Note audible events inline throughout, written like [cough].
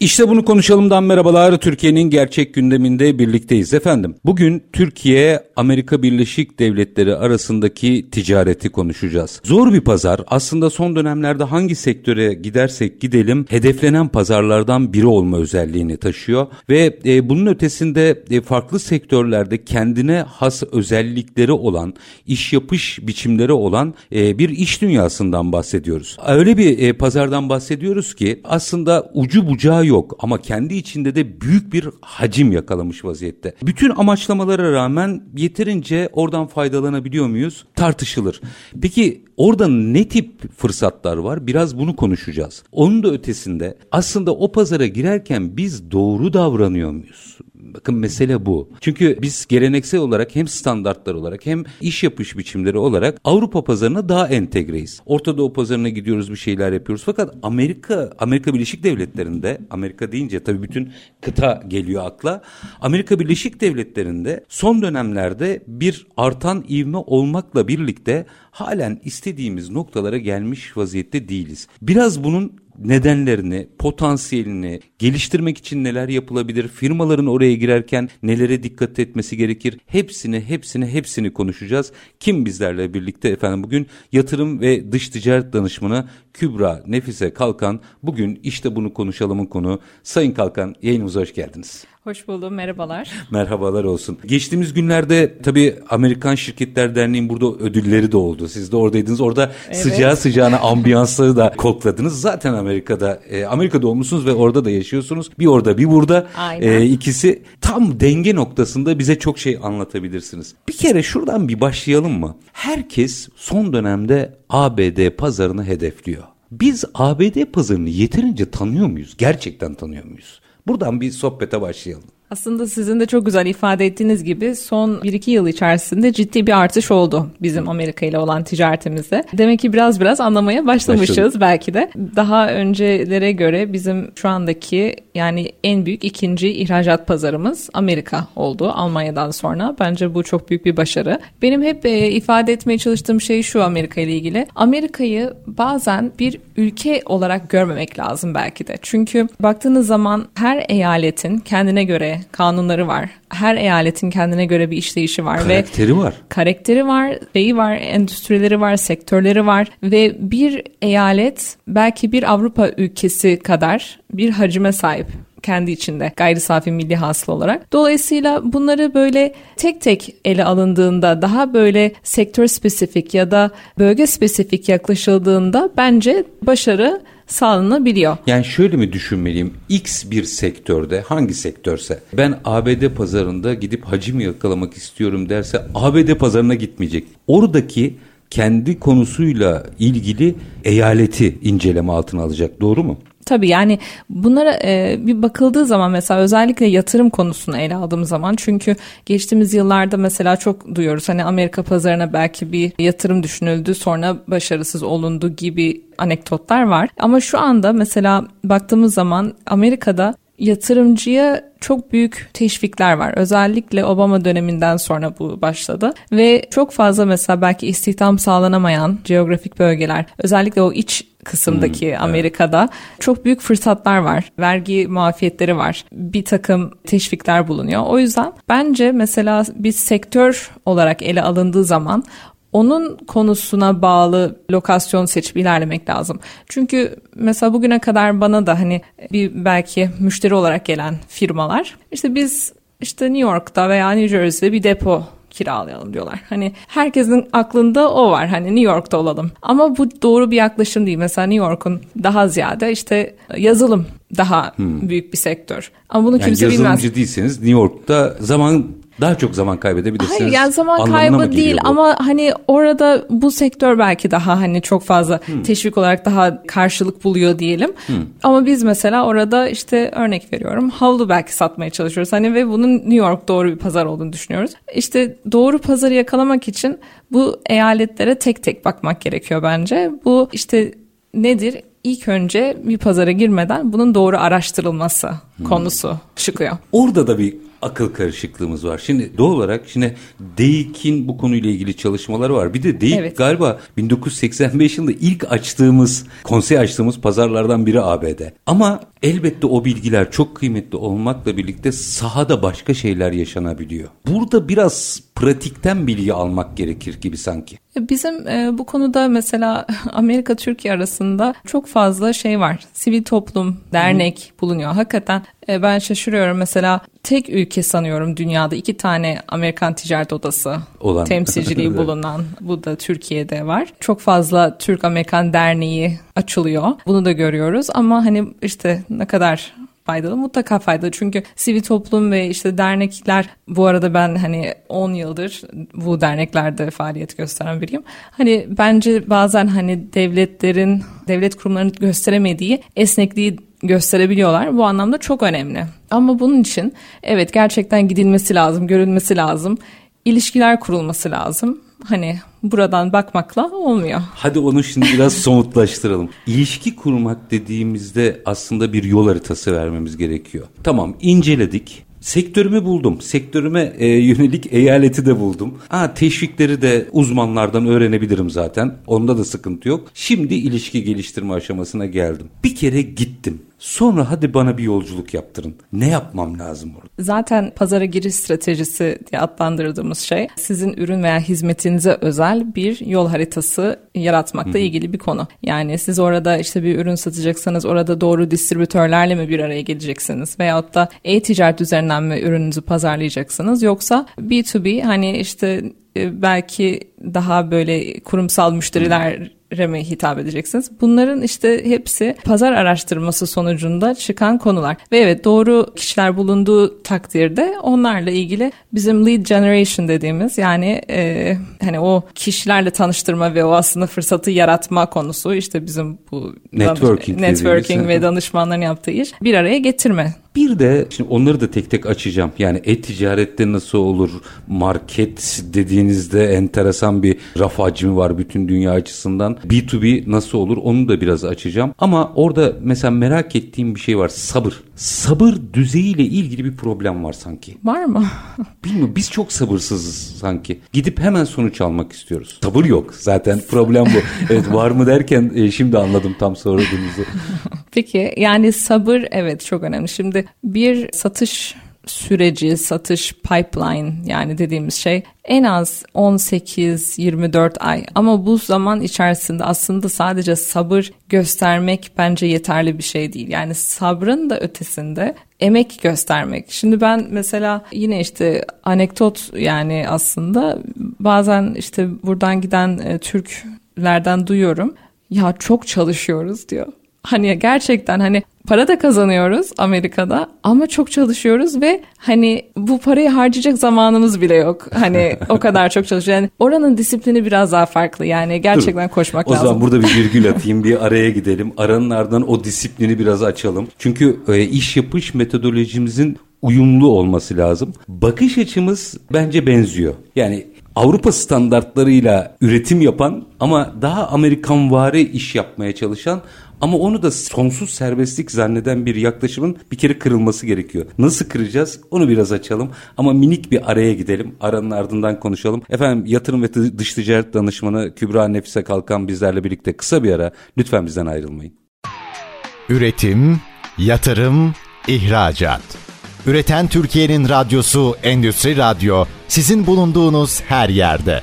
İşte bunu konuşalımdan merhabalar. Türkiye'nin gerçek gündeminde birlikteyiz efendim. Bugün Türkiye Amerika Birleşik Devletleri arasındaki ticareti konuşacağız. Zor bir pazar. Aslında son dönemlerde hangi sektöre gidersek gidelim hedeflenen pazarlardan biri olma özelliğini taşıyor ve e, bunun ötesinde e, farklı sektörlerde kendine has özellikleri olan, iş yapış biçimleri olan e, bir iş dünyasından bahsediyoruz. Öyle bir e, pazardan bahsediyoruz ki aslında ucu bucağı yok ama kendi içinde de büyük bir hacim yakalamış vaziyette. Bütün amaçlamalara rağmen yeterince oradan faydalanabiliyor muyuz? Tartışılır. Peki orada ne tip fırsatlar var? Biraz bunu konuşacağız. Onun da ötesinde aslında o pazara girerken biz doğru davranıyor muyuz? Bakın mesele bu. Çünkü biz geleneksel olarak hem standartlar olarak hem iş yapış biçimleri olarak Avrupa pazarına daha entegreyiz. Orta Doğu pazarına gidiyoruz bir şeyler yapıyoruz. Fakat Amerika, Amerika Birleşik Devletleri'nde, Amerika deyince tabii bütün kıta geliyor akla. Amerika Birleşik Devletleri'nde son dönemlerde bir artan ivme olmakla birlikte halen istediğimiz noktalara gelmiş vaziyette değiliz. Biraz bunun nedenlerini, potansiyelini geliştirmek için neler yapılabilir, firmaların oraya girerken nelere dikkat etmesi gerekir, hepsini hepsini hepsini konuşacağız. Kim bizlerle birlikte efendim bugün yatırım ve dış ticaret danışmanı Kübra Nefise Kalkan bugün işte bunu konuşalımın konu. Sayın Kalkan yayınımıza hoş geldiniz. Hoş buldum, merhabalar. [laughs] Merhabalar olsun. Geçtiğimiz günlerde tabii Amerikan Şirketler Derneği'nin burada ödülleri de oldu. Siz de oradaydınız. Orada evet. sıcağı sıcağına ambiyansları da kokladınız. Zaten Amerika'da, e, Amerika'da olmuşsunuz ve orada da yaşıyorsunuz. Bir orada bir burada. Aynen. E, ikisi tam denge noktasında bize çok şey anlatabilirsiniz. Bir kere şuradan bir başlayalım mı? Herkes son dönemde ABD pazarını hedefliyor. Biz ABD pazarını yeterince tanıyor muyuz? Gerçekten tanıyor muyuz? Buradan bir sohbete başlayalım. Aslında sizin de çok güzel ifade ettiğiniz gibi son 1-2 yıl içerisinde ciddi bir artış oldu bizim Amerika ile olan ticaretimizde. Demek ki biraz biraz anlamaya başlamışız Başladım. belki de. Daha öncelere göre bizim şu andaki yani en büyük ikinci ihracat pazarımız Amerika oldu Almanya'dan sonra. Bence bu çok büyük bir başarı. Benim hep e, ifade etmeye çalıştığım şey şu Amerika ile ilgili. Amerika'yı bazen bir ülke olarak görmemek lazım belki de. Çünkü baktığınız zaman her eyaletin kendine göre kanunları var. Her eyaletin kendine göre bir işleyişi var karakteri ve var. Karakteri var, şeyi var, endüstrileri var, sektörleri var ve bir eyalet belki bir Avrupa ülkesi kadar bir hacime sahip kendi içinde gayri safi milli hasıl olarak. Dolayısıyla bunları böyle tek tek ele alındığında daha böyle sektör spesifik ya da bölge spesifik yaklaşıldığında bence başarı sağlanabiliyor. Yani şöyle mi düşünmeliyim? X bir sektörde hangi sektörse ben ABD pazarında gidip hacim yakalamak istiyorum derse ABD pazarına gitmeyecek. Oradaki kendi konusuyla ilgili eyaleti inceleme altına alacak. Doğru mu? Tabii yani bunlara e, bir bakıldığı zaman mesela özellikle yatırım konusunu ele aldığım zaman çünkü geçtiğimiz yıllarda mesela çok duyuyoruz hani Amerika pazarına belki bir yatırım düşünüldü sonra başarısız olundu gibi anekdotlar var. Ama şu anda mesela baktığımız zaman Amerika'da yatırımcıya çok büyük teşvikler var. Özellikle Obama döneminden sonra bu başladı ve çok fazla mesela belki istihdam sağlanamayan geografik bölgeler özellikle o iç kısımdaki hmm, Amerika'da evet. çok büyük fırsatlar var. Vergi muafiyetleri var. Bir takım teşvikler bulunuyor. O yüzden bence mesela bir sektör olarak ele alındığı zaman onun konusuna bağlı lokasyon seçip ilerlemek lazım. Çünkü mesela bugüne kadar bana da hani bir belki müşteri olarak gelen firmalar işte biz işte New York'ta veya New Jersey'de bir depo kiralayalım diyorlar. Hani herkesin aklında o var. Hani New York'ta olalım. Ama bu doğru bir yaklaşım değil. Mesela New York'un daha ziyade işte yazılım daha hmm. büyük bir sektör. Ama bunu yani kimse bilmez. Yazılımcı değilseniz New York'ta zaman Daha çok zaman kaybedebilirsiniz. Hayır yani zaman kaybı değil bu? ama hani orada bu sektör belki daha hani çok fazla Hmm. teşvik olarak daha karşılık buluyor diyelim. Ama biz mesela orada işte örnek veriyorum havlu belki satmaya çalışıyoruz. Hani ve bunun New York doğru bir pazar olduğunu düşünüyoruz. İşte doğru pazarı yakalamak için bu eyaletlere tek tek bakmak gerekiyor bence. Bu işte nedir? İlk önce bir pazara girmeden bunun doğru araştırılması Hmm. konusu çıkıyor. Orada da bir akıl karışıklığımız var. Şimdi doğal olarak şimdi DEİK'in bu konuyla ilgili çalışmaları var. Bir de DEİK Evet. galiba 1985 yılında ilk açtığımız, konsey açtığımız pazarlardan biri ABD. Ama elbette o bilgiler çok kıymetli olmakla birlikte sahada başka şeyler yaşanabiliyor. Burada biraz pratikten bilgi almak gerekir gibi sanki. Bizim e, bu konuda mesela [laughs] Amerika Türkiye arasında çok fazla şey var. Sivil toplum, dernek bulunuyor. Hakikaten e, ben şaşırıyorum mesela tek ülke sanıyorum dünyada iki tane Amerikan Ticaret Odası Olan. temsilciliği [laughs] bulunan. Bu da Türkiye'de var. Çok fazla Türk-Amerikan Derneği açılıyor. Bunu da görüyoruz ama hani işte ne kadar faydalı mutlaka faydalı çünkü sivil toplum ve işte dernekler bu arada ben hani 10 yıldır bu derneklerde faaliyet gösteren biriyim. Hani bence bazen hani devletlerin devlet kurumlarının gösteremediği esnekliği gösterebiliyorlar. Bu anlamda çok önemli. Ama bunun için evet gerçekten gidilmesi lazım, görülmesi lazım. ilişkiler kurulması lazım. Hani buradan bakmakla olmuyor. Hadi onu şimdi biraz [laughs] somutlaştıralım. İlişki kurmak dediğimizde aslında bir yol haritası vermemiz gerekiyor. Tamam inceledik. Sektörümü buldum. Sektörüme e, yönelik eyaleti de buldum. Ha, teşvikleri de uzmanlardan öğrenebilirim zaten. Onda da sıkıntı yok. Şimdi ilişki geliştirme aşamasına geldim. Bir kere gittim. Sonra hadi bana bir yolculuk yaptırın. Ne yapmam lazım orada? Zaten pazara giriş stratejisi diye adlandırdığımız şey sizin ürün veya hizmetinize özel bir yol haritası yaratmakla ilgili bir konu. Yani siz orada işte bir ürün satacaksanız orada doğru distribütörlerle mi bir araya geleceksiniz veyahut da e-ticaret üzerinden mi ürününüzü pazarlayacaksınız yoksa B2B hani işte e, belki daha böyle kurumsal müşteriler mi hitap edeceksiniz? Bunların işte hepsi pazar araştırması sonucunda çıkan konular. Ve evet doğru kişiler bulunduğu takdirde onlarla ilgili bizim lead generation dediğimiz yani e, hani o kişilerle tanıştırma ve o aslında fırsatı yaratma konusu işte bizim bu Networking networking dediğimiz. ve danışmanların yaptığı iş bir araya getirme. Bir de şimdi onları da tek tek açacağım. Yani e-ticarette nasıl olur? Market dediğinizde enteresan bir raf hacmi var bütün dünya açısından. B2B nasıl olur? Onu da biraz açacağım. Ama orada mesela merak ettiğim bir şey var. Sabır. Sabır düzeyiyle ilgili bir problem var sanki. Var mı? [laughs] Bilmiyorum biz çok sabırsızız sanki. Gidip hemen sonuç almak istiyoruz. Sabır yok zaten problem bu. [laughs] Evet var mı derken e, şimdi anladım tam sorduğunuzu. Peki yani sabır evet çok önemli. Şimdi bir satış süreci, satış pipeline yani dediğimiz şey en az 18-24 ay ama bu zaman içerisinde aslında sadece sabır göstermek bence yeterli bir şey değil. Yani sabrın da ötesinde emek göstermek. Şimdi ben mesela yine işte anekdot yani aslında bazen işte buradan giden e, Türklerden duyuyorum. Ya çok çalışıyoruz diyor. Hani gerçekten hani para da kazanıyoruz Amerika'da ama çok çalışıyoruz ve hani bu parayı harcayacak zamanımız bile yok. Hani [laughs] o kadar çok çalışıyoruz. Yani oranın disiplini biraz daha farklı. Yani gerçekten koşmak o lazım. zaman burada bir virgül [laughs] atayım bir araya gidelim. Aranın ardından o disiplini biraz açalım. Çünkü e, iş yapış metodolojimizin uyumlu olması lazım. Bakış açımız bence benziyor. Yani Avrupa standartlarıyla üretim yapan ama daha Amerikanvari iş yapmaya çalışan ama onu da sonsuz serbestlik zanneden bir yaklaşımın bir kere kırılması gerekiyor. Nasıl kıracağız? Onu biraz açalım. Ama minik bir araya gidelim. Aranın ardından konuşalım. Efendim yatırım ve dış ticaret danışmanı Kübra Nefise Kalkan bizlerle birlikte kısa bir ara. Lütfen bizden ayrılmayın. Üretim, yatırım, ihracat. Üreten Türkiye'nin radyosu Endüstri Radyo sizin bulunduğunuz her yerde.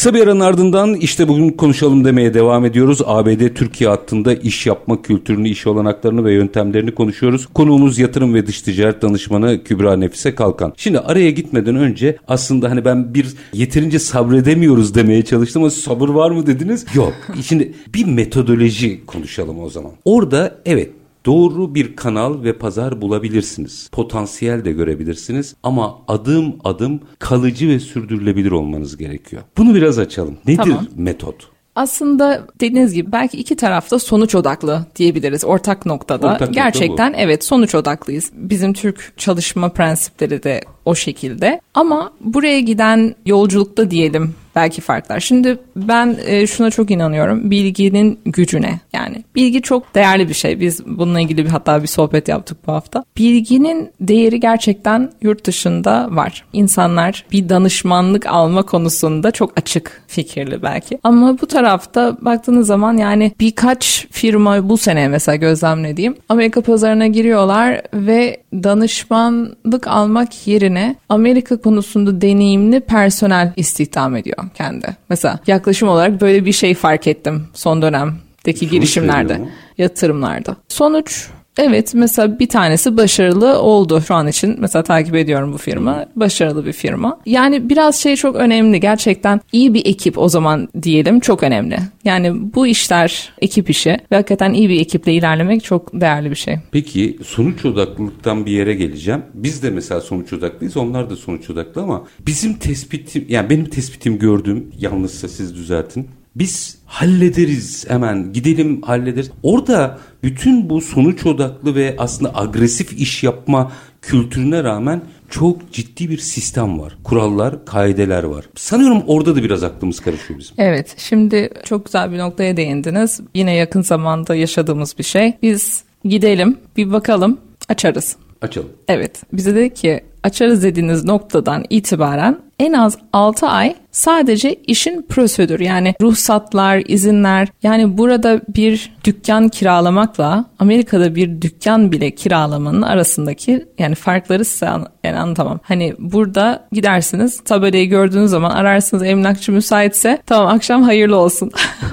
Kısa bir aranın ardından işte bugün konuşalım demeye devam ediyoruz. ABD Türkiye hattında iş yapma kültürünü, iş olanaklarını ve yöntemlerini konuşuyoruz. Konuğumuz yatırım ve dış ticaret danışmanı Kübra Nefise Kalkan. Şimdi araya gitmeden önce aslında hani ben bir yeterince sabredemiyoruz demeye çalıştım ama sabır var mı dediniz? Yok. [laughs] Şimdi bir metodoloji konuşalım o zaman. Orada evet Doğru bir kanal ve pazar bulabilirsiniz. Potansiyel de görebilirsiniz ama adım adım kalıcı ve sürdürülebilir olmanız gerekiyor. Bunu biraz açalım. Nedir Tamam. metot? Aslında dediğiniz gibi belki iki tarafta sonuç odaklı diyebiliriz ortak noktada. Ortak nokta Gerçekten evet sonuç odaklıyız. Bizim Türk çalışma prensipleri de o şekilde. Ama buraya giden yolculukta diyelim belki farklar. Şimdi ben e, şuna çok inanıyorum. Bilginin gücüne. Yani bilgi çok değerli bir şey. Biz bununla ilgili bir hatta bir sohbet yaptık bu hafta. Bilginin değeri gerçekten yurt dışında var. İnsanlar bir danışmanlık alma konusunda çok açık fikirli belki. Ama bu tarafta baktığınız zaman yani birkaç firma bu sene mesela gözlemlediğim Amerika pazarına giriyorlar ve danışmanlık almak yerine Amerika konusunda deneyimli personel istihdam ediyor kendi. Mesela yaklaşım olarak böyle bir şey fark ettim son dönemdeki girişimlerde, veriyor mu? yatırımlarda. Sonuç Evet mesela bir tanesi başarılı oldu şu an için. Mesela takip ediyorum bu firma. Başarılı bir firma. Yani biraz şey çok önemli. Gerçekten iyi bir ekip o zaman diyelim çok önemli. Yani bu işler ekip işi ve hakikaten iyi bir ekiple ilerlemek çok değerli bir şey. Peki sonuç odaklılıktan bir yere geleceğim. Biz de mesela sonuç odaklıyız. Onlar da sonuç odaklı ama bizim tespitim yani benim tespitim gördüğüm yanlışsa siz düzeltin. Biz hallederiz hemen gidelim hallederiz. Orada bütün bu sonuç odaklı ve aslında agresif iş yapma kültürüne rağmen çok ciddi bir sistem var. Kurallar, kaideler var. Sanıyorum orada da biraz aklımız karışıyor bizim. Evet, şimdi çok güzel bir noktaya değindiniz. Yine yakın zamanda yaşadığımız bir şey. Biz gidelim, bir bakalım, açarız. Açalım. Evet, bize dedi ki açarız dediğiniz noktadan itibaren en az 6 ay sadece işin prosedür yani ruhsatlar, izinler yani burada bir dükkan kiralamakla Amerika'da bir dükkan bile kiralamanın arasındaki yani farkları size an- yani anlatamam. Hani burada gidersiniz tabelayı gördüğünüz zaman ararsınız emlakçı müsaitse tamam akşam hayırlı olsun. [laughs] [laughs]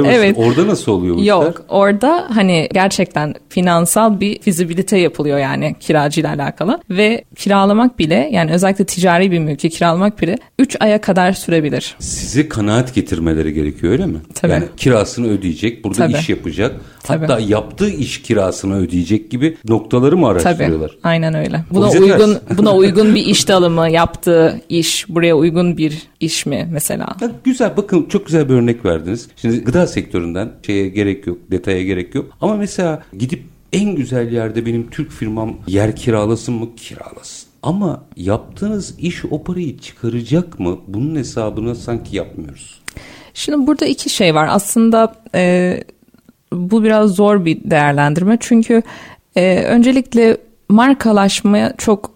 basit. evet Orada nasıl oluyor bu işler? Yok orada hani gerçekten finansal bir fizibilite yapılıyor yani kiracıyla alakalı ve kiralamak bile yani özellikle ticari bir mülkü kiralamak bile 3 aya kadar sürebilir. Size kanaat getirmeleri gerekiyor öyle mi? Tabii. Yani kirasını ödeyecek, burada Tabii. iş yapacak. Tabii. Hatta yaptığı iş kirasını ödeyecek gibi noktaları mı Tabii araştırıyorlar? aynen öyle. Buna bize uygun ters. buna [laughs] uygun bir iş dalımı yaptığı iş buraya uygun bir iş mi mesela? Ya güzel bakın çok güzel bir örnek verdiniz. Şimdi gıda sektöründen şeye gerek yok, detaya gerek yok. Ama mesela gidip en güzel yerde benim Türk firmam yer kiralasın mı? Kiralasın. Ama yaptığınız iş o parayı çıkaracak mı? Bunun hesabını sanki yapmıyoruz. Şimdi burada iki şey var. Aslında e, bu biraz zor bir değerlendirme. Çünkü e, öncelikle markalaşma çok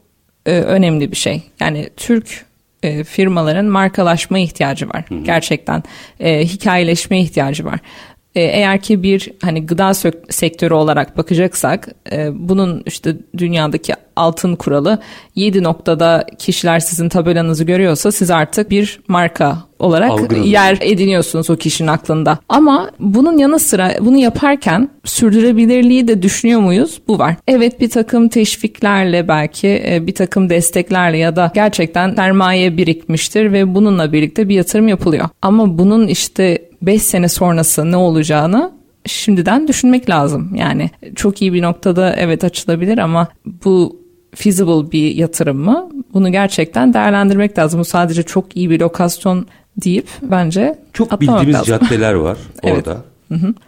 e, önemli bir şey. Yani Türk e, firmaların markalaşma ihtiyacı var. Gerçekten e, hikayeleşme ihtiyacı var. E, eğer ki bir hani gıda sektörü olarak bakacaksak e, bunun işte dünyadaki altın kuralı 7 noktada kişiler sizin tabelanızı görüyorsa siz artık bir marka olarak Algınız yer ediniyorsunuz o kişinin aklında. Ama bunun yanı sıra bunu yaparken sürdürülebilirliği de düşünüyor muyuz? Bu var. Evet bir takım teşviklerle belki e, bir takım desteklerle ya da gerçekten sermaye birikmiştir ve bununla birlikte bir yatırım yapılıyor. Ama bunun işte 5 sene sonrası ne olacağını şimdiden düşünmek lazım. Yani çok iyi bir noktada evet açılabilir ama bu feasible bir yatırım mı? Bunu gerçekten değerlendirmek lazım. Bu sadece çok iyi bir lokasyon deyip bence Çok bildiğimiz lazım. caddeler var [laughs] Evet. orada.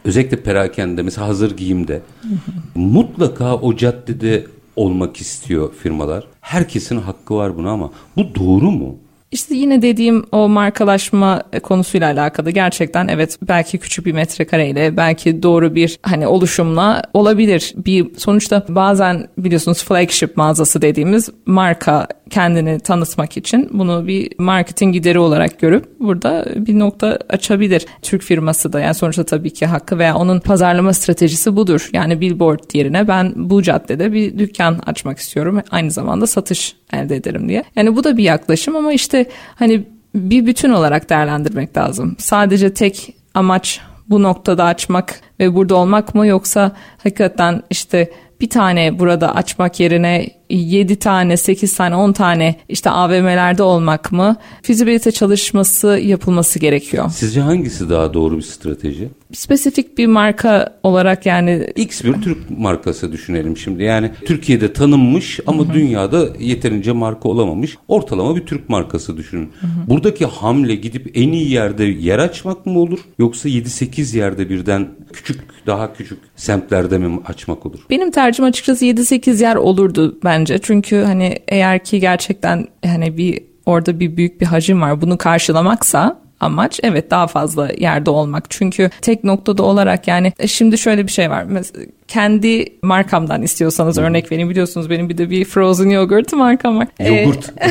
Özellikle perakende mesela hazır giyimde. Mutlaka o caddede olmak istiyor firmalar. Herkesin hakkı var buna ama bu doğru mu? İşte yine dediğim o markalaşma konusuyla alakalı gerçekten evet belki küçük bir metrekareyle belki doğru bir hani oluşumla olabilir. Bir sonuçta bazen biliyorsunuz flagship mağazası dediğimiz marka kendini tanıtmak için bunu bir marketing gideri olarak görüp burada bir nokta açabilir. Türk firması da yani sonuçta tabii ki hakkı veya onun pazarlama stratejisi budur. Yani billboard yerine ben bu caddede bir dükkan açmak istiyorum. Aynı zamanda satış elde ederim diye. Yani bu da bir yaklaşım ama işte hani bir bütün olarak değerlendirmek lazım. Sadece tek amaç bu noktada açmak ve burada olmak mı yoksa hakikaten işte bir tane burada açmak yerine 7 tane, 8 tane, 10 tane işte AVM'lerde olmak mı? Fizibilite çalışması yapılması gerekiyor. Sizce hangisi daha doğru bir strateji? Spesifik bir marka olarak yani X bir Türk markası düşünelim şimdi. Yani Türkiye'de tanınmış ama hı hı. dünyada yeterince marka olamamış. Ortalama bir Türk markası düşünün. Hı hı. Buradaki hamle gidip en iyi yerde yer açmak mı olur? Yoksa 7-8 yerde birden küçük daha küçük semtlerde mi açmak olur? Benim tercihim açıkçası 7-8 yer olurdu bence. Çünkü hani eğer ki gerçekten hani bir orada bir büyük bir hacim var bunu karşılamaksa amaç evet daha fazla yerde olmak. Çünkü tek noktada olarak yani e, şimdi şöyle bir şey var. Mesela kendi markamdan istiyorsanız örnek vereyim. Biliyorsunuz benim bir de bir frozen yogurt markam var. Yogurt. Ee,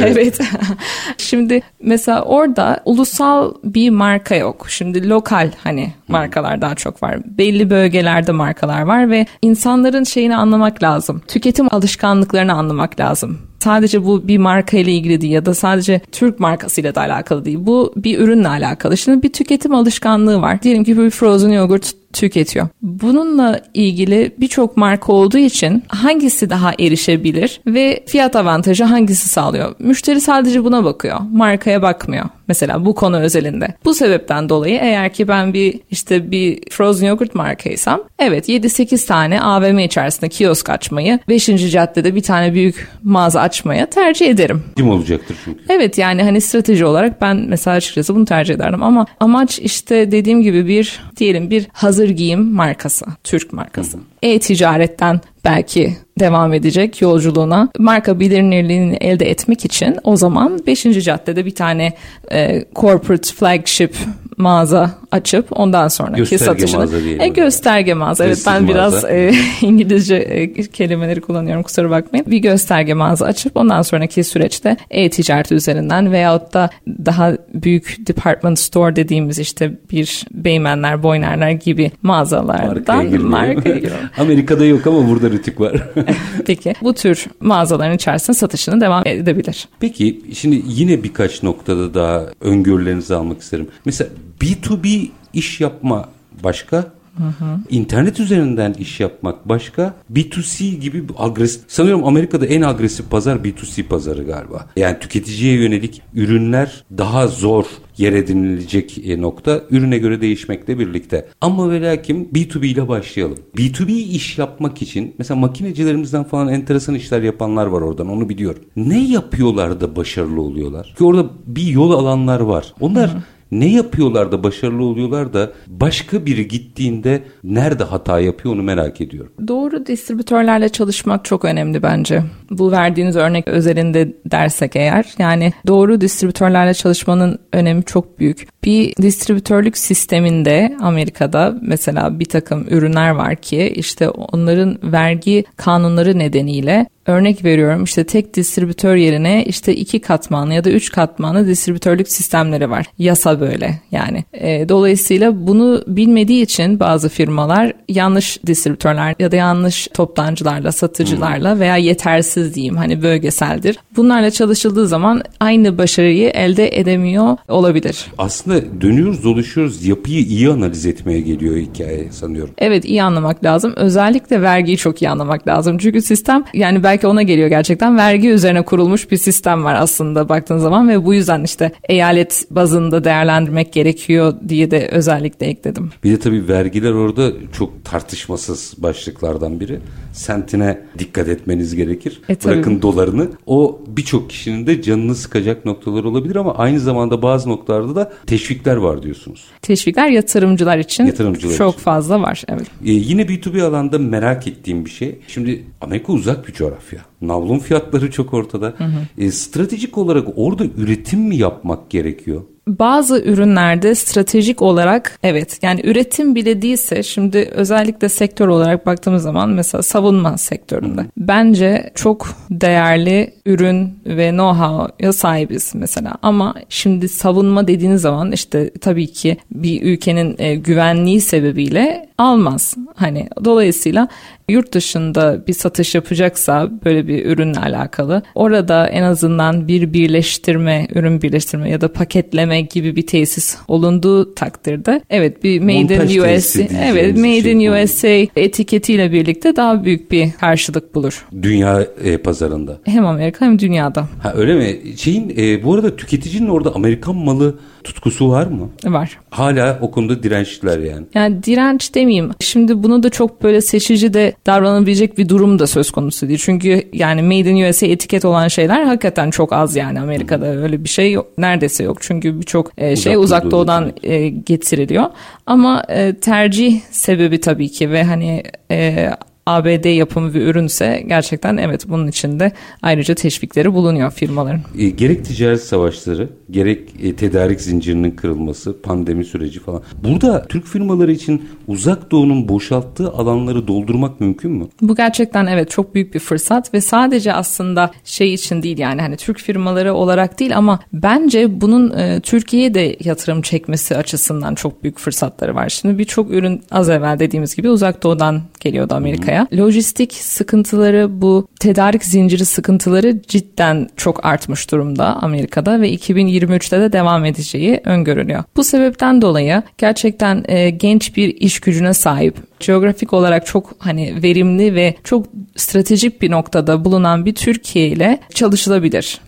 [laughs] evet. [laughs] Şimdi mesela orada ulusal bir marka yok. Şimdi lokal hani markalar daha çok var. Belli bölgelerde markalar var ve insanların şeyini anlamak lazım. Tüketim alışkanlıklarını anlamak lazım sadece bu bir marka ile ilgili değil ya da sadece Türk markasıyla da alakalı değil. Bu bir ürünle alakalı. Şimdi bir tüketim alışkanlığı var. Diyelim ki bir frozen yogurt tüketiyor. Bununla ilgili birçok marka olduğu için hangisi daha erişebilir ve fiyat avantajı hangisi sağlıyor? Müşteri sadece buna bakıyor. Markaya bakmıyor. Mesela bu konu özelinde. Bu sebepten dolayı eğer ki ben bir işte bir frozen yogurt markaysam evet 7-8 tane AVM içerisinde kiosk açmayı 5. caddede bir tane büyük mağaza açmaya tercih ederim. Kim olacaktır çünkü. Evet yani hani strateji olarak ben mesela açıkçası bunu tercih ederdim ama amaç işte dediğim gibi bir diyelim bir hazır giyim markası, Türk markası. E-ticaretten belki devam edecek yolculuğuna. Marka bilinirliğini elde etmek için o zaman 5. caddede bir tane e, corporate flagship mağaza açıp ondan sonraki gösterge satışını mağaza e, gösterge mağaza. Evet ben mağaza. biraz e, [laughs] İngilizce e, kelimeleri kullanıyorum kusura bakmayın. Bir gösterge mağaza açıp ondan sonraki süreçte e-ticaret üzerinden veyahut da daha büyük department store dediğimiz işte bir Beymenler, Boynerler gibi mağazalardan markaya [laughs] Amerika'da yok ama burada rütük var. [laughs] Peki bu tür mağazaların içerisinde satışını devam edebilir. Peki şimdi yine birkaç noktada daha öngörülerinizi almak isterim. Mesela B2B iş yapma başka, Hı hı. İnternet üzerinden iş yapmak başka. B2C gibi agresif. Sanıyorum Amerika'da en agresif pazar B2C pazarı galiba. Yani tüketiciye yönelik ürünler daha zor yer edinilecek e, nokta ürüne göre değişmekle birlikte. Ama ve lakin B2B ile başlayalım. B2B iş yapmak için mesela makinecilerimizden falan enteresan işler yapanlar var oradan onu biliyorum. Ne yapıyorlar da başarılı oluyorlar? Ki orada bir yol alanlar var. Onlar hı hı ne yapıyorlar da başarılı oluyorlar da başka biri gittiğinde nerede hata yapıyor onu merak ediyorum. Doğru distribütörlerle çalışmak çok önemli bence. Bu verdiğiniz örnek özelinde dersek eğer yani doğru distribütörlerle çalışmanın önemi çok büyük. Bir distribütörlük sisteminde Amerika'da mesela bir takım ürünler var ki işte onların vergi kanunları nedeniyle örnek veriyorum işte tek distribütör yerine işte iki katmanlı ya da üç katmanlı distribütörlük sistemleri var. Yasa böyle yani. E, dolayısıyla bunu bilmediği için bazı firmalar yanlış distribütörler ya da yanlış toptancılarla, satıcılarla hmm. veya yetersiz diyeyim hani bölgeseldir. Bunlarla çalışıldığı zaman aynı başarıyı elde edemiyor olabilir. Aslında dönüyoruz dolaşıyoruz yapıyı iyi analiz etmeye geliyor hikaye sanıyorum. Evet iyi anlamak lazım. Özellikle vergiyi çok iyi anlamak lazım. Çünkü sistem yani belki belki ona geliyor gerçekten. Vergi üzerine kurulmuş bir sistem var aslında baktığın zaman ve bu yüzden işte eyalet bazında değerlendirmek gerekiyor diye de özellikle ekledim. Bir de tabii vergiler orada çok tartışmasız başlıklardan biri. Sentine dikkat etmeniz gerekir. E, Bırakın dolarını. O birçok kişinin de canını sıkacak noktalar olabilir ama aynı zamanda bazı noktalarda da teşvikler var diyorsunuz. Teşvikler yatırımcılar için yatırımcılar çok için. fazla var. Evet. Ee, yine B2B alanda merak ettiğim bir şey. Şimdi Amerika uzak bir coğrafya. Navlun fiyatları çok ortada. Hı hı. E, stratejik olarak orada üretim mi yapmak gerekiyor? Bazı ürünlerde stratejik olarak evet yani üretim bile değilse şimdi özellikle sektör olarak baktığımız zaman mesela savunma sektöründe bence çok değerli ürün ve know-how'a sahibiz mesela ama şimdi savunma dediğiniz zaman işte tabii ki bir ülkenin e, güvenliği sebebiyle almaz. Hani dolayısıyla yurt dışında bir satış yapacaksa böyle bir ürünle alakalı orada en azından bir birleştirme, ürün birleştirme ya da paketleme gibi bir tesis olunduğu takdirde evet bir Made Montaj in USA evet Made şey in USA etiketiyle birlikte daha büyük bir karşılık bulur. Dünya e, pazarında. Hem Amerika hem dünyada. Ha öyle mi? Şeyin e, bu arada tüketicinin orada Amerikan malı tutkusu var mı? Var. Hala o konuda dirençliler yani. Yani direnç demeyeyim. Şimdi bunu da çok böyle seçici de davranabilecek bir durum da söz konusu değil. Çünkü yani Made in USA etiket olan şeyler hakikaten çok az yani Amerika'da hmm. öyle bir şey yok. Neredeyse yok. Çünkü birçok e, şey uzak, uzak doğudan e, getiriliyor. Ama e, tercih sebebi tabii ki ve hani e, ABD yapımı bir ürünse gerçekten evet bunun içinde ayrıca teşvikleri bulunuyor firmaların. E, gerek ticaret savaşları, gerek e, tedarik zincirinin kırılması, pandemi süreci falan. Burada Türk firmaları için uzak doğunun boşalttığı alanları doldurmak mümkün mü? Bu gerçekten evet çok büyük bir fırsat ve sadece aslında şey için değil yani hani Türk firmaları olarak değil ama bence bunun e, Türkiye'ye de yatırım çekmesi açısından çok büyük fırsatları var. Şimdi birçok ürün az evvel dediğimiz gibi uzak doğudan geliyordu Amerika'ya. Amerika'ya. Lojistik sıkıntıları bu tedarik zinciri sıkıntıları cidden çok artmış durumda Amerika'da ve 2023'te de devam edeceği öngörülüyor. Bu sebepten dolayı gerçekten e, genç bir iş gücüne sahip, coğrafik olarak çok hani verimli ve çok stratejik bir noktada bulunan bir Türkiye ile çalışılabilir.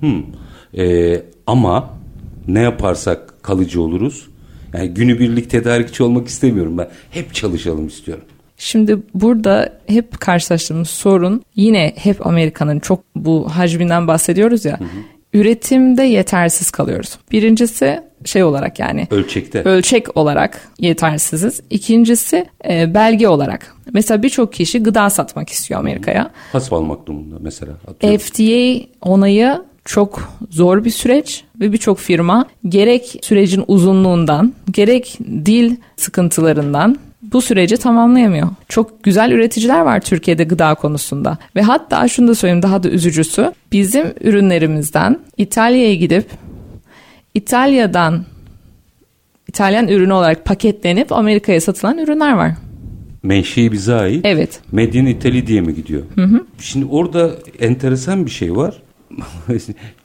Hmm. Ee, ama ne yaparsak kalıcı oluruz. Yani günübirlik tedarikçi olmak istemiyorum ben. Hep çalışalım istiyorum. Şimdi burada hep karşılaştığımız sorun yine hep Amerika'nın çok bu hacminden bahsediyoruz ya. Hı hı. Üretimde yetersiz kalıyoruz. Birincisi şey olarak yani ölçekte ölçek olarak yetersiziz. İkincisi e, belge olarak. Mesela birçok kişi gıda satmak istiyor Amerika'ya. Hasp almak durumunda mesela. Atıyorum. FDA onayı çok zor bir süreç ve birçok firma gerek sürecin uzunluğundan gerek dil sıkıntılarından bu süreci tamamlayamıyor. Çok güzel üreticiler var Türkiye'de gıda konusunda. Ve hatta şunu da söyleyeyim daha da üzücüsü. Bizim ürünlerimizden İtalya'ya gidip İtalya'dan İtalyan ürünü olarak paketlenip Amerika'ya satılan ürünler var. Menşei bize ait. Evet. Medin İtali diye mi gidiyor? Hı hı. Şimdi orada enteresan bir şey var.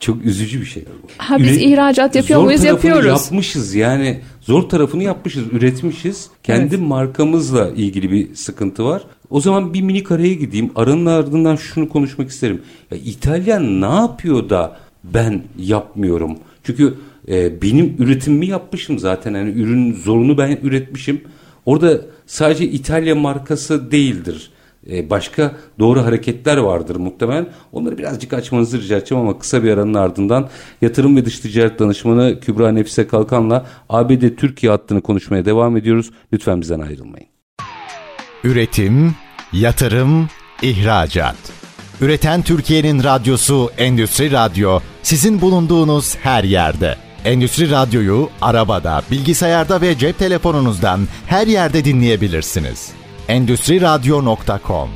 Çok üzücü bir şey. Ha biz Üre- ihracat yapıyor zor muyuz? Yapıyoruz. Yapmışız yani zor tarafını yapmışız, üretmişiz. Kendi evet. markamızla ilgili bir sıkıntı var. O zaman bir minik araya gideyim. Aranın ardından şunu konuşmak isterim. Ya, İtalyan ne yapıyor da ben yapmıyorum? Çünkü e, benim üretimimi yapmışım zaten. Yani ürün zorunu ben üretmişim. Orada sadece İtalya markası değildir e, başka doğru hareketler vardır muhtemelen. Onları birazcık açmanızı rica edeceğim ama kısa bir aranın ardından yatırım ve dış ticaret danışmanı Kübra Nefise Kalkan'la ABD Türkiye hattını konuşmaya devam ediyoruz. Lütfen bizden ayrılmayın. Üretim, yatırım, ihracat. Üreten Türkiye'nin radyosu Endüstri Radyo sizin bulunduğunuz her yerde. Endüstri Radyo'yu arabada, bilgisayarda ve cep telefonunuzdan her yerde dinleyebilirsiniz endüstriradyo.com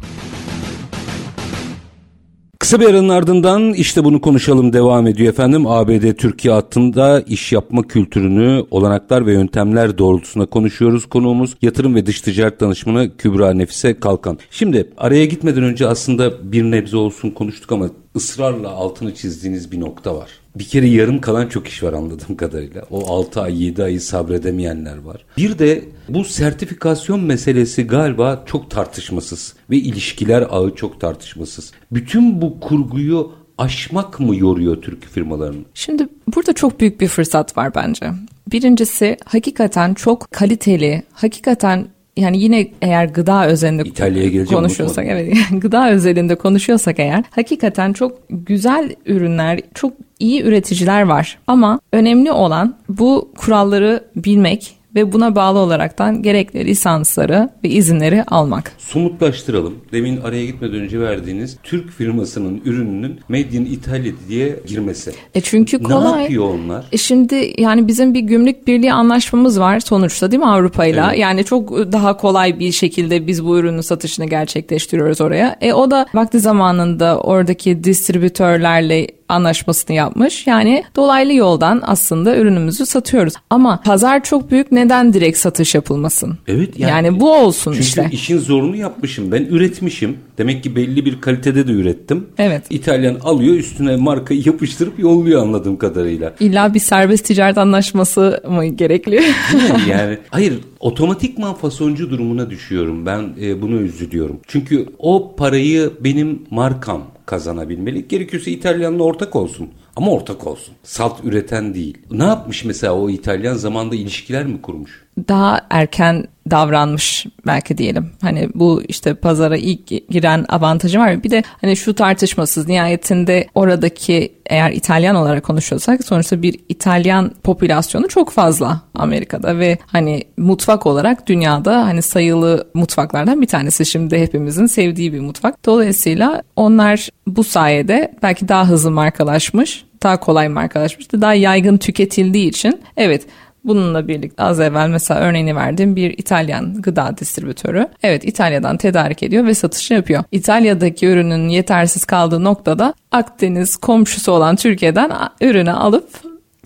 Kısa bir aranın ardından işte bunu konuşalım devam ediyor efendim. ABD Türkiye hattında iş yapma kültürünü, olanaklar ve yöntemler doğrultusunda konuşuyoruz. Konuğumuz yatırım ve dış ticaret danışmanı Kübra Nefise Kalkan. Şimdi araya gitmeden önce aslında bir nebze olsun konuştuk ama ısrarla altını çizdiğiniz bir nokta var. Bir kere yarım kalan çok iş var anladığım kadarıyla. O 6 ay 7 ayı sabredemeyenler var. Bir de bu sertifikasyon meselesi galiba çok tartışmasız ve ilişkiler ağı çok tartışmasız. Bütün bu kurguyu aşmak mı yoruyor Türk firmalarını? Şimdi burada çok büyük bir fırsat var bence. Birincisi hakikaten çok kaliteli, hakikaten yani yine eğer gıda özelinde konuşuyorsak evet [laughs] gıda özelinde konuşuyorsak eğer hakikaten çok güzel ürünler, çok iyi üreticiler var. Ama önemli olan bu kuralları bilmek ve buna bağlı olaraktan gerekli lisansları ve izinleri almak. Somutlaştıralım. Demin araya gitmeden önce verdiğiniz Türk firmasının ürününün Made in Italy diye girmesi. E çünkü kolay. Ne yapıyor onlar? E şimdi yani bizim bir gümrük birliği anlaşmamız var sonuçta değil mi Avrupa'yla? Evet. Yani çok daha kolay bir şekilde biz bu ürünün satışını gerçekleştiriyoruz oraya. E o da vakti zamanında oradaki distribütörlerle anlaşmasını yapmış. Yani dolaylı yoldan aslında ürünümüzü satıyoruz. Ama pazar çok büyük neden direkt satış yapılmasın? Evet. Yani, yani bu olsun çünkü işte. Çünkü işin zorunu yapmışım. Ben üretmişim. Demek ki belli bir kalitede de ürettim. Evet. İtalyan alıyor üstüne markayı yapıştırıp yolluyor anladığım kadarıyla. İlla bir serbest ticaret anlaşması mı gerekli? [laughs] yani hayır otomatikman fasoncu durumuna düşüyorum. Ben e, bunu üzülüyorum. Çünkü o parayı benim markam kazanabilmeli. Gerekirse İtalyanla ortak olsun. Ama ortak olsun. Salt üreten değil. Ne yapmış mesela o İtalyan zamanda ilişkiler mi kurmuş? Daha erken davranmış belki diyelim. Hani bu işte pazara ilk giren avantajı var. Bir de hani şu tartışmasız nihayetinde oradaki eğer İtalyan olarak konuşuyorsak sonuçta bir İtalyan popülasyonu çok fazla Amerika'da ve hani mutfak olarak dünyada hani sayılı mutfaklardan bir tanesi şimdi hepimizin sevdiği bir mutfak. Dolayısıyla onlar bu sayede belki daha hızlı markalaşmış, daha kolay markalaşmış, daha yaygın tüketildiği için evet Bununla birlikte az evvel mesela örneğini verdiğim bir İtalyan gıda distribütörü. Evet İtalya'dan tedarik ediyor ve satış yapıyor. İtalya'daki ürünün yetersiz kaldığı noktada Akdeniz komşusu olan Türkiye'den ürünü alıp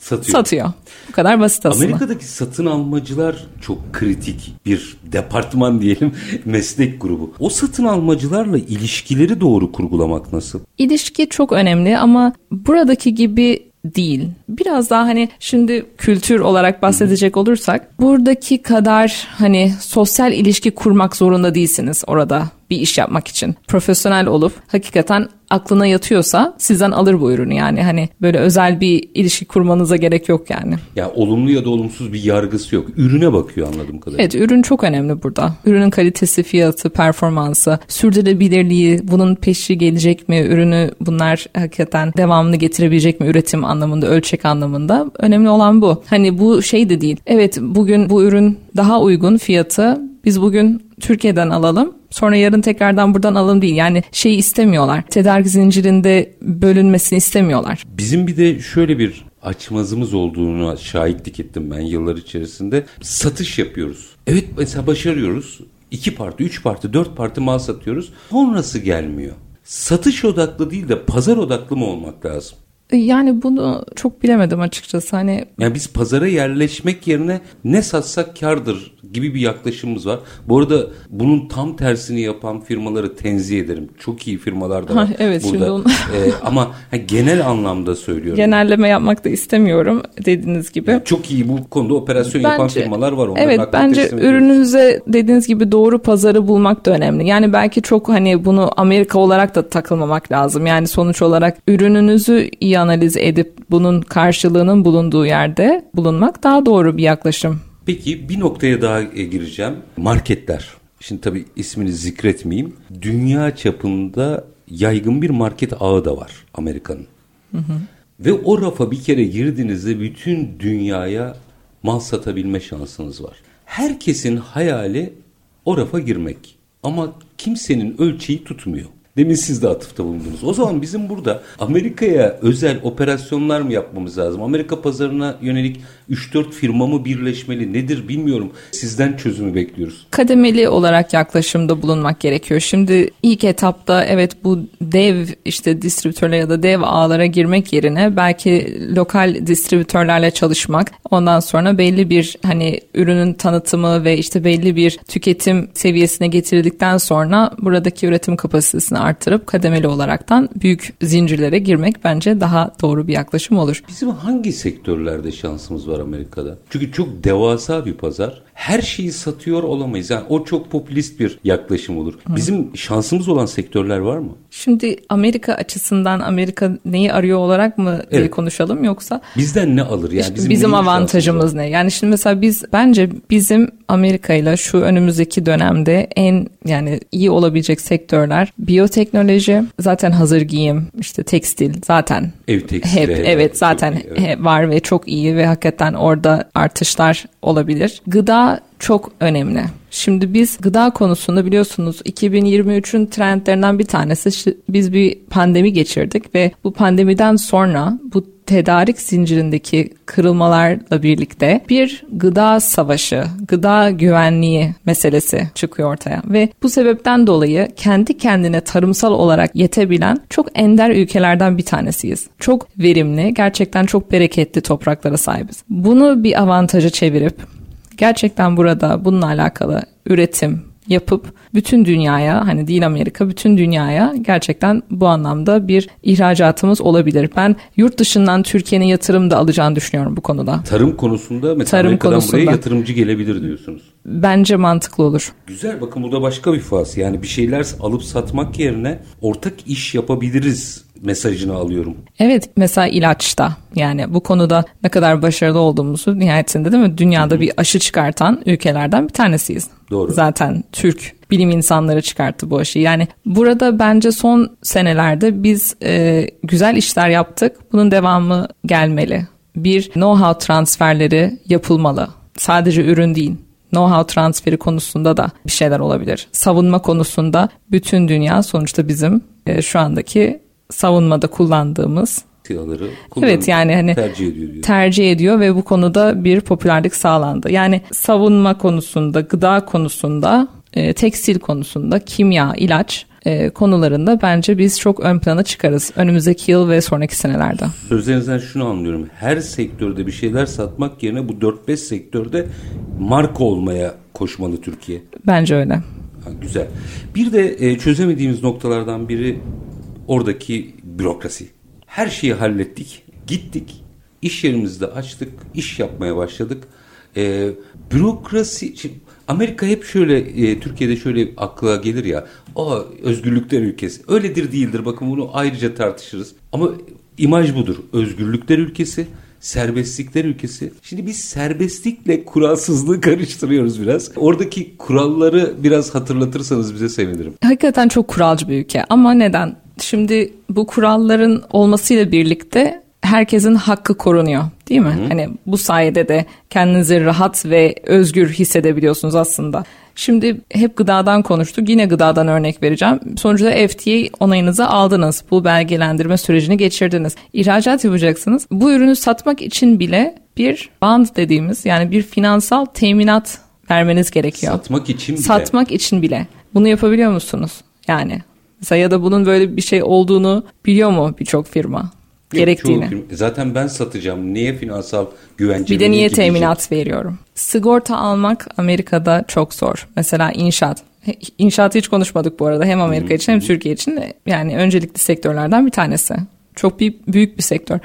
satıyor. satıyor. Bu kadar basit aslında. Amerika'daki satın almacılar çok kritik bir departman diyelim [laughs] meslek grubu. O satın almacılarla ilişkileri doğru kurgulamak nasıl? İlişki çok önemli ama buradaki gibi değil. Biraz daha hani şimdi kültür olarak bahsedecek olursak buradaki kadar hani sosyal ilişki kurmak zorunda değilsiniz orada bir iş yapmak için. Profesyonel olup hakikaten aklına yatıyorsa sizden alır bu ürünü yani hani böyle özel bir ilişki kurmanıza gerek yok yani. Ya olumlu ya da olumsuz bir yargısı yok. Ürüne bakıyor anladığım kadarıyla. Evet ürün çok önemli burada. Ürünün kalitesi, fiyatı, performansı, sürdürülebilirliği, bunun peşi gelecek mi? Ürünü bunlar hakikaten devamlı getirebilecek mi üretim anlamında, ölçek anlamında? Önemli olan bu. Hani bu şey de değil. Evet bugün bu ürün daha uygun fiyatı biz bugün Türkiye'den alalım sonra yarın tekrardan buradan alalım değil. Yani şeyi istemiyorlar. Tedarik zincirinde bölünmesini istemiyorlar. Bizim bir de şöyle bir açmazımız olduğunu şahitlik ettim ben yıllar içerisinde. Satış yapıyoruz. Evet mesela başarıyoruz. İki parti, üç parti, dört parti mal satıyoruz. Sonrası gelmiyor. Satış odaklı değil de pazar odaklı mı olmak lazım? Yani bunu çok bilemedim açıkçası. Hani yani biz pazara yerleşmek yerine ne satsak kardır gibi bir yaklaşımımız var. Bu arada bunun tam tersini yapan firmaları tenzih ederim. Çok iyi firmalar da var ha, evet, burada. Şimdi onu... ee, ama genel anlamda söylüyorum. Genelleme yapmak da istemiyorum dediğiniz gibi. Yani çok iyi bu konuda operasyon bence, yapan firmalar var. Onların evet bence ürününüze dediğiniz gibi doğru pazarı bulmak da önemli. Yani belki çok hani bunu Amerika olarak da takılmamak lazım. Yani sonuç olarak ürününüzü iyi analiz edip bunun karşılığının bulunduğu yerde bulunmak daha doğru bir yaklaşım. Peki bir noktaya daha e, gireceğim. Marketler. Şimdi tabii ismini zikretmeyeyim. Dünya çapında yaygın bir market ağı da var Amerika'nın. Ve o rafa bir kere girdiğinizde bütün dünyaya mal satabilme şansınız var. Herkesin hayali o rafa girmek. Ama kimsenin ölçeği tutmuyor. Demin siz de atıfta bulundunuz. O zaman bizim burada Amerika'ya özel operasyonlar mı yapmamız lazım? Amerika pazarına yönelik 3-4 firma mı birleşmeli nedir bilmiyorum. Sizden çözümü bekliyoruz. Kademeli olarak yaklaşımda bulunmak gerekiyor. Şimdi ilk etapta evet bu dev işte distribütörler ya da dev ağlara girmek yerine belki lokal distribütörlerle çalışmak. Ondan sonra belli bir hani ürünün tanıtımı ve işte belli bir tüketim seviyesine getirildikten sonra buradaki üretim kapasitesini arttırıp kademeli olaraktan büyük zincirlere girmek bence daha doğru bir yaklaşım olur. Bizim hangi sektörlerde şansımız var Amerika'da? Çünkü çok devasa bir pazar her şeyi satıyor olamayız. Yani o çok popülist bir yaklaşım olur. Hı. Bizim şansımız olan sektörler var mı? Şimdi Amerika açısından Amerika neyi arıyor olarak mı evet. konuşalım yoksa? Bizden ne alır? Yani bizim, bizim avantajımız ne? Yani şimdi mesela biz bence bizim Amerika ile şu önümüzdeki dönemde en yani iyi olabilecek sektörler biyoteknoloji, zaten hazır giyim, işte tekstil zaten Ev tekstili. hep evet zaten iyi, evet. var ve çok iyi ve hakikaten orada artışlar olabilir. Gıda çok önemli. Şimdi biz gıda konusunda biliyorsunuz 2023'ün trendlerinden bir tanesi biz bir pandemi geçirdik ve bu pandemiden sonra bu tedarik zincirindeki kırılmalarla birlikte bir gıda savaşı, gıda güvenliği meselesi çıkıyor ortaya ve bu sebepten dolayı kendi kendine tarımsal olarak yetebilen çok ender ülkelerden bir tanesiyiz. Çok verimli, gerçekten çok bereketli topraklara sahibiz. Bunu bir avantaja çevirip gerçekten burada bununla alakalı üretim yapıp bütün dünyaya hani değil Amerika bütün dünyaya gerçekten bu anlamda bir ihracatımız olabilir. Ben yurt dışından Türkiye'nin yatırım da alacağını düşünüyorum bu konuda. Tarım konusunda mesela Tarım Amerika'dan konusunda. buraya yatırımcı gelebilir diyorsunuz. Bence mantıklı olur. Güzel bakın bu da başka bir faz. Yani bir şeyler alıp satmak yerine ortak iş yapabiliriz mesajını alıyorum. Evet mesela ilaçta yani bu konuda ne kadar başarılı olduğumuzu nihayetinde değil mi dünyada bir aşı çıkartan ülkelerden bir tanesiyiz. Doğru. Zaten Türk bilim insanları çıkarttı bu aşıyı. Yani burada bence son senelerde biz e, güzel işler yaptık. Bunun devamı gelmeli. Bir know-how transferleri yapılmalı. Sadece ürün değil. Know-how transferi konusunda da bir şeyler olabilir. Savunma konusunda bütün dünya sonuçta bizim e, şu andaki savunmada kullandığımız Silahları Evet, yani hani tercih ediyor diyor. tercih ediyor ve bu konuda bir popülerlik sağlandı. Yani savunma konusunda, gıda konusunda, e, tekstil konusunda, kimya, ilaç e, konularında bence biz çok ön plana çıkarız önümüzdeki yıl ve sonraki senelerde. Sözlerinizden şunu anlıyorum. Her sektörde bir şeyler satmak yerine bu 4-5 sektörde marka olmaya koşmalı Türkiye. Bence öyle. Ha, güzel. Bir de e, çözemediğimiz noktalardan biri oradaki bürokrasi. Her şeyi hallettik, gittik, iş yerimizde açtık, iş yapmaya başladık. E, bürokrasi, şimdi Amerika hep şöyle, e, Türkiye'de şöyle akla gelir ya, o özgürlükler ülkesi. Öyledir değildir, bakın bunu ayrıca tartışırız. Ama imaj budur, özgürlükler ülkesi, serbestlikler ülkesi. Şimdi biz serbestlikle kuralsızlığı karıştırıyoruz biraz. Oradaki kuralları biraz hatırlatırsanız bize sevinirim. Hakikaten çok kuralcı bir ülke ama neden? Şimdi bu kuralların olmasıyla birlikte herkesin hakkı korunuyor değil mi? Hani bu sayede de kendinizi rahat ve özgür hissedebiliyorsunuz aslında. Şimdi hep gıdadan konuştuk. Yine gıdadan örnek vereceğim. Sonuçta FDA onayınızı aldınız. Bu belgelendirme sürecini geçirdiniz. İhracat yapacaksınız. Bu ürünü satmak için bile bir band dediğimiz yani bir finansal teminat vermeniz gerekiyor. Satmak için bile. Satmak için bile. Bunu yapabiliyor musunuz? Yani mesela ya da bunun böyle bir şey olduğunu biliyor mu birçok firma? Gerektiğini. çoğu Zaten ben satacağım. Niye finansal güvence Bir de niye ki diyecek. teminat veriyorum? Sigorta almak Amerika'da çok zor. Mesela inşaat. İnşaatı hiç konuşmadık bu arada. Hem Amerika için hem Türkiye için de yani öncelikli sektörlerden bir tanesi. Çok büyük, büyük bir sektör.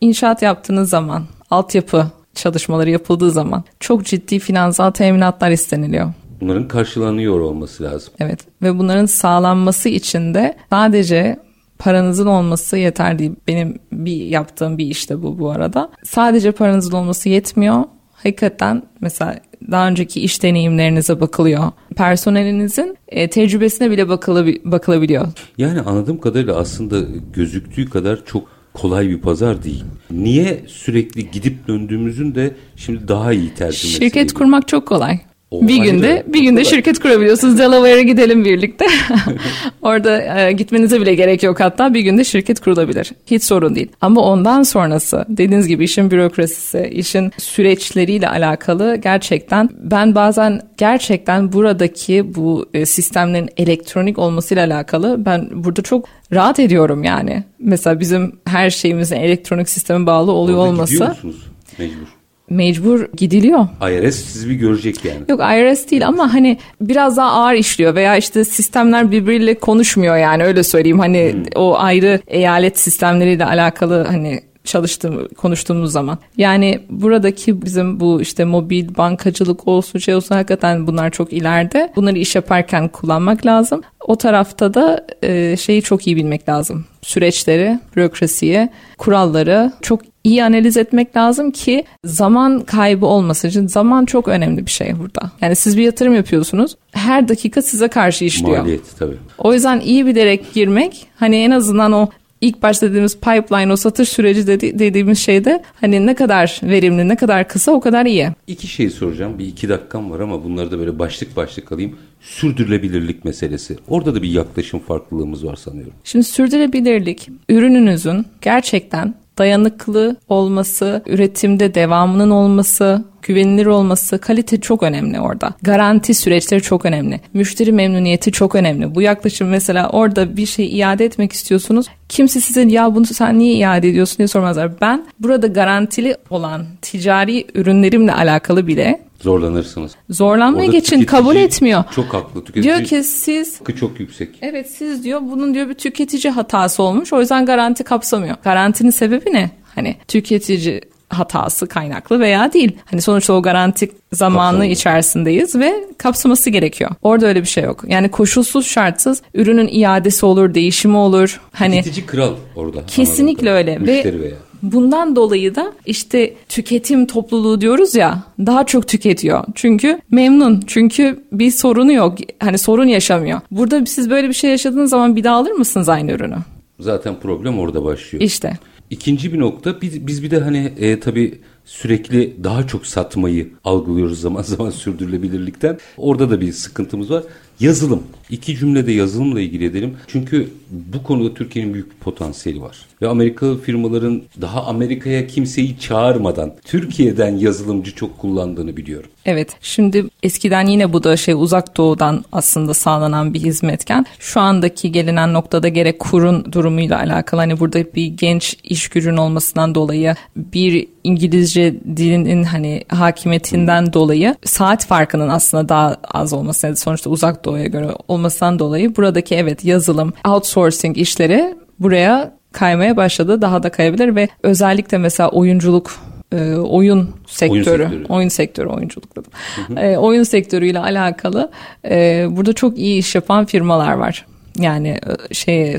İnşaat yaptığınız zaman, altyapı çalışmaları yapıldığı zaman çok ciddi finansal teminatlar isteniliyor. Bunların karşılanıyor olması lazım. Evet ve bunların sağlanması için de sadece paranızın olması yeter değil. Benim bir yaptığım bir işte bu bu arada. Sadece paranızın olması yetmiyor. Hakikaten mesela daha önceki iş deneyimlerinize bakılıyor. Personelinizin e, tecrübesine bile bakılabi- bakılabiliyor. Yani anladığım kadarıyla aslında gözüktüğü kadar çok kolay bir pazar değil. Niye sürekli gidip döndüğümüzün de şimdi daha iyi tercümesi. Şirket kurmak çok kolay. O bir günde bir günde kolay. şirket kurabiliyorsunuz. Delaware'a gidelim birlikte. [laughs] Orada e, gitmenize bile gerek yok hatta bir günde şirket kurulabilir. Hiç sorun değil. Ama ondan sonrası dediğiniz gibi işin bürokrasisi, işin süreçleriyle alakalı gerçekten ben bazen gerçekten buradaki bu e, sistemlerin elektronik olmasıyla alakalı ben burada çok rahat ediyorum yani. Mesela bizim her şeyimizin elektronik sisteme bağlı oluyor Orada olması gidiyor musunuz? Mecbur. Mecbur gidiliyor. IRS sizi bir görecek yani. Yok IRS değil ama hani biraz daha ağır işliyor veya işte sistemler birbiriyle konuşmuyor yani öyle söyleyeyim. Hani o ayrı eyalet sistemleriyle alakalı hani çalıştığım konuştuğumuz zaman. Yani buradaki bizim bu işte mobil bankacılık olsun şey olsun hakikaten bunlar çok ileride. Bunları iş yaparken kullanmak lazım. O tarafta da e, şeyi çok iyi bilmek lazım. Süreçleri, bürokrasiyi, kuralları çok iyi analiz etmek lazım ki zaman kaybı olmasın. Çünkü zaman çok önemli bir şey burada. Yani siz bir yatırım yapıyorsunuz. Her dakika size karşı işliyor. Maliyeti tabii. O yüzden iyi bilerek girmek hani en azından o ilk başta dediğimiz pipeline o satış süreci dedi, dediğimiz şeyde hani ne kadar verimli ne kadar kısa o kadar iyi. İki şey soracağım. Bir iki dakikam var ama bunları da böyle başlık başlık alayım. Sürdürülebilirlik meselesi. Orada da bir yaklaşım farklılığımız var sanıyorum. Şimdi sürdürülebilirlik ürününüzün gerçekten dayanıklı olması, üretimde devamının olması, güvenilir olması, kalite çok önemli orada. Garanti süreçleri çok önemli. Müşteri memnuniyeti çok önemli. Bu yaklaşım mesela orada bir şey iade etmek istiyorsunuz. Kimse size ya bunu sen niye iade ediyorsun diye sormazlar. Ben burada garantili olan ticari ürünlerimle alakalı bile Zorlanırsınız. zorlanmaya Orada geçin kabul etmiyor. Çok haklı. Tüketici Diyor ki siz çok yüksek. Evet siz diyor bunun diyor bir tüketici hatası olmuş. O yüzden garanti kapsamıyor. Garantinin sebebi ne? Hani tüketici hatası kaynaklı veya değil. Hani sonuçta o garanti zamanı Kapsamıyor. içerisindeyiz ve kapsaması gerekiyor. Orada öyle bir şey yok. Yani koşulsuz şartsız ürünün iadesi olur, değişimi olur. Hani Tüketici kral orada. Kesinlikle anladığım öyle. kadarıyla. Ve- Müşteri veya. Bundan dolayı da işte tüketim topluluğu diyoruz ya daha çok tüketiyor. Çünkü memnun. Çünkü bir sorunu yok. Hani sorun yaşamıyor. Burada siz böyle bir şey yaşadığınız zaman bir daha alır mısınız aynı ürünü? Zaten problem orada başlıyor. İşte. İkinci bir nokta biz, biz bir de hani e, tabii sürekli daha çok satmayı algılıyoruz zaman [laughs] zaman sürdürülebilirlikten. Orada da bir sıkıntımız var. Yazılım. İki cümlede yazılımla ilgili edelim. Çünkü bu konuda Türkiye'nin büyük bir potansiyeli var. Ve Amerikalı firmaların daha Amerika'ya kimseyi çağırmadan Türkiye'den yazılımcı çok kullandığını biliyorum. Evet şimdi eskiden yine bu da şey uzak doğudan aslında sağlanan bir hizmetken şu andaki gelinen noktada gerek kurun durumuyla alakalı hani burada bir genç iş gücünün olmasından dolayı bir İngilizce dilinin hani hakimiyetinden dolayı saat farkının aslında daha az olması sonuçta uzak doğuya göre olmasından dolayı buradaki evet yazılım outsourcing işleri buraya kaymaya başladı daha da kayabilir ve özellikle mesela oyunculuk e, oyun sektörü, sektörü. oyun sektörü oyunculuk dedim. E, oyun sektörüyle alakalı e, burada çok iyi iş yapan firmalar var. Yani şey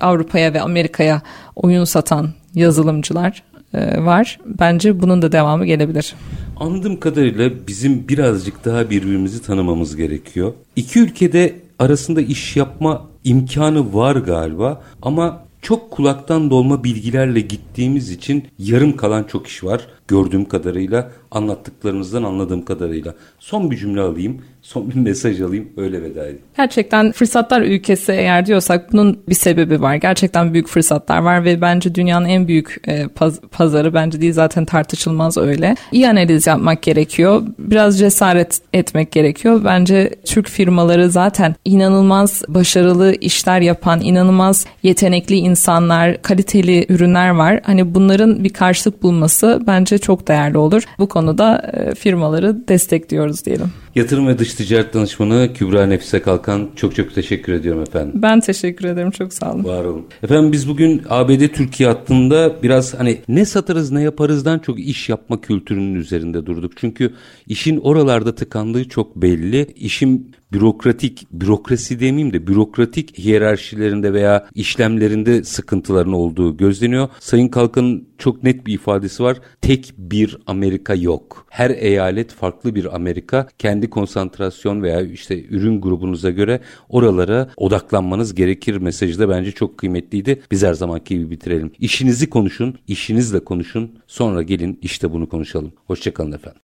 Avrupa'ya ve Amerika'ya oyun satan yazılımcılar e, var. Bence bunun da devamı gelebilir. Anladığım kadarıyla bizim birazcık daha birbirimizi tanımamız gerekiyor. İki ülkede arasında iş yapma imkanı var galiba ama çok kulaktan dolma bilgilerle gittiğimiz için yarım kalan çok iş var. Gördüğüm kadarıyla, anlattıklarınızdan anladığım kadarıyla. Son bir cümle alayım, son bir mesaj alayım, öyle veda edeyim. Gerçekten fırsatlar ülkesi eğer diyorsak bunun bir sebebi var. Gerçekten büyük fırsatlar var ve bence dünyanın en büyük e, paz- pazarı bence değil zaten tartışılmaz öyle. İyi analiz yapmak gerekiyor. Biraz cesaret etmek gerekiyor. Bence Türk firmaları zaten inanılmaz başarılı işler yapan, inanılmaz yetenekli insanlar, kaliteli ürünler var. Hani bunların bir karşılık bulması bence çok değerli olur. Bu konuda e, firmaları destekliyoruz diyelim. Yatırım ve dış ticaret danışmanı Kübra Nefise Kalkan çok çok teşekkür ediyorum efendim. Ben teşekkür ederim. Çok sağ olun. Var olun. Efendim biz bugün ABD Türkiye hattında biraz hani ne satarız ne yaparızdan çok iş yapma kültürünün üzerinde durduk. Çünkü işin oralarda tıkandığı çok belli. İşin bürokratik, bürokrasi demeyeyim de bürokratik hiyerarşilerinde veya işlemlerinde sıkıntıların olduğu gözleniyor. Sayın Kalkan'ın çok net bir ifadesi var. Tek bir Amerika yok. Her eyalet farklı bir Amerika. Kendi konsantrasyon veya işte ürün grubunuza göre oralara odaklanmanız gerekir mesajı da bence çok kıymetliydi. Biz her zamanki gibi bitirelim. İşinizi konuşun, işinizle konuşun. Sonra gelin işte bunu konuşalım. Hoşçakalın efendim.